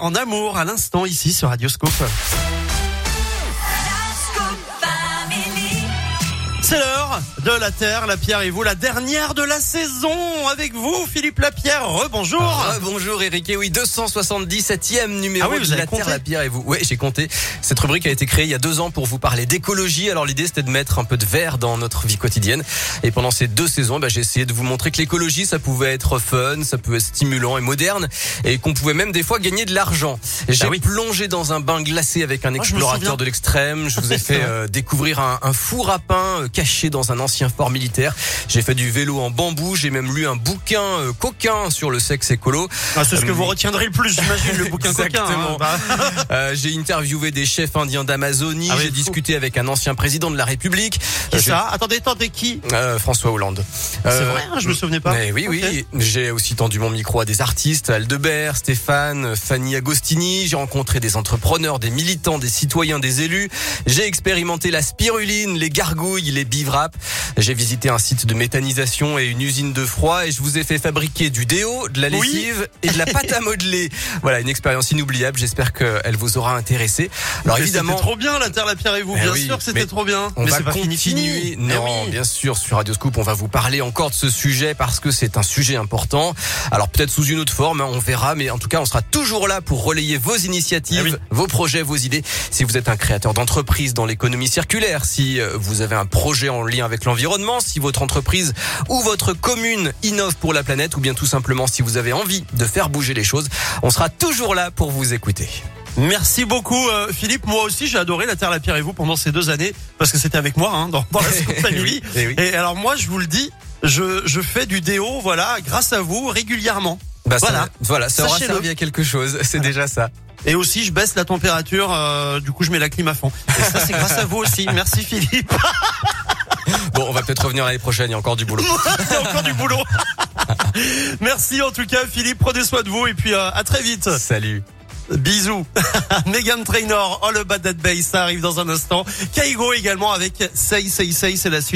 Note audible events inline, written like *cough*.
En amour, à l'instant, ici sur Radioscope. C'est l'heure de la Terre, la Pierre et vous, la dernière de la saison avec vous, Philippe Lapierre. Rebonjour. Ah, bonjour Eric, et oui, 277e numéro Ah oui, vous de la compté Terre, la Pierre et vous. Ouais, j'ai compté. Cette rubrique a été créée il y a deux ans pour vous parler d'écologie. Alors l'idée c'était de mettre un peu de vert dans notre vie quotidienne. Et pendant ces deux saisons, bah, j'ai essayé de vous montrer que l'écologie ça pouvait être fun, ça pouvait être stimulant et moderne, et qu'on pouvait même des fois gagner de l'argent. J'ai Ah oui. plongé dans un bain glacé avec un me explorateur de l'extrême. Je vous ai fait euh, découvrir un, un four à pain euh, caché dans un ancien fort militaire. J'ai fait du vélo en bambou. J'ai même lu un bouquin euh, coquin sur le sexe écolo. Ah, c'est ce que Euh, vous retiendrez le plus, j'imagine, le bouquin coquin. Hein. Bah, *laughs* Euh, j'ai interviewé des chefs indiens d'Amazonie. Ah j'ai discuté avec un ancien président de la République. qui ça? Attendez, attendez, qui? François Hollande. C'est vrai, hein, je me souvenais pas. mais oui, oui. J'ai aussi tendu mon micro à des artistes, Aldebert, Stéphane, Fanny Agostini. J'ai rencontré des entrepreneurs, des militants, des citoyens, des élus. J'ai expérimenté la spiruline, les gargouilles, les bivraps. J'ai visité un site de méthanisation et une usine de froid et je vous ai fait fabriquer du déo, de la Oui. lessive et de la pâte à modeler. *laughs* Voilà, une expérience inoubliable. J'espère qu'elle vous aura intéressé. Alors Mais évidemment, C'était trop bien, la Terre, la Pierre et vous. Eh Bien oui, sûr c'était trop bien. on mais va c'est pas fini, continuer. fini. Non, oui. bien sûr, sur Radio Scoop, on va vous parler encore de ce sujet parce que c'est un sujet important. Alors peut-être sous une autre forme, hein, on verra, mais en tout cas, on sera toujours là pour relayer vos initiatives, oui. vos projets, vos idées. Si vous êtes un créateur d'entreprise dans l'économie circulaire, si euh, vous avez un projet en lien avec l'environnement, si votre entreprise ou votre commune innove pour la planète, ou bien tout simplement si vous avez envie de faire bouger les choses, on sera toujours là pour vous écouter. Merci beaucoup, euh, Philippe. Moi aussi, j'ai adoré la Terre, la Pierre et vous pendant ces deux années parce que c'était avec moi hein, dans, dans la *laughs* Family. Eh oui. Et alors moi, je vous le dis, je, je fais du déo, voilà, grâce à vous régulièrement. Bah, ça- Voilà. voilà, ça aura servi à quelque chose. C'est déjà ça. Et aussi, je baisse la température. euh, du coup, je mets la clim à fond. Et ça, c'est grâce à vous aussi. Merci, Philippe. *laughs* Bon, on va peut-être revenir l'année prochaine. Il y a encore du boulot. *laughs* Il y a encore du boulot. *laughs* Merci en tout cas, Philippe. Prenez soin de vous et puis euh, à très vite. Salut. Bisous. *laughs* Megan Trainor, All About That Bass, ça arrive dans un instant. Kaigo également avec Say Say Say, c'est la suite.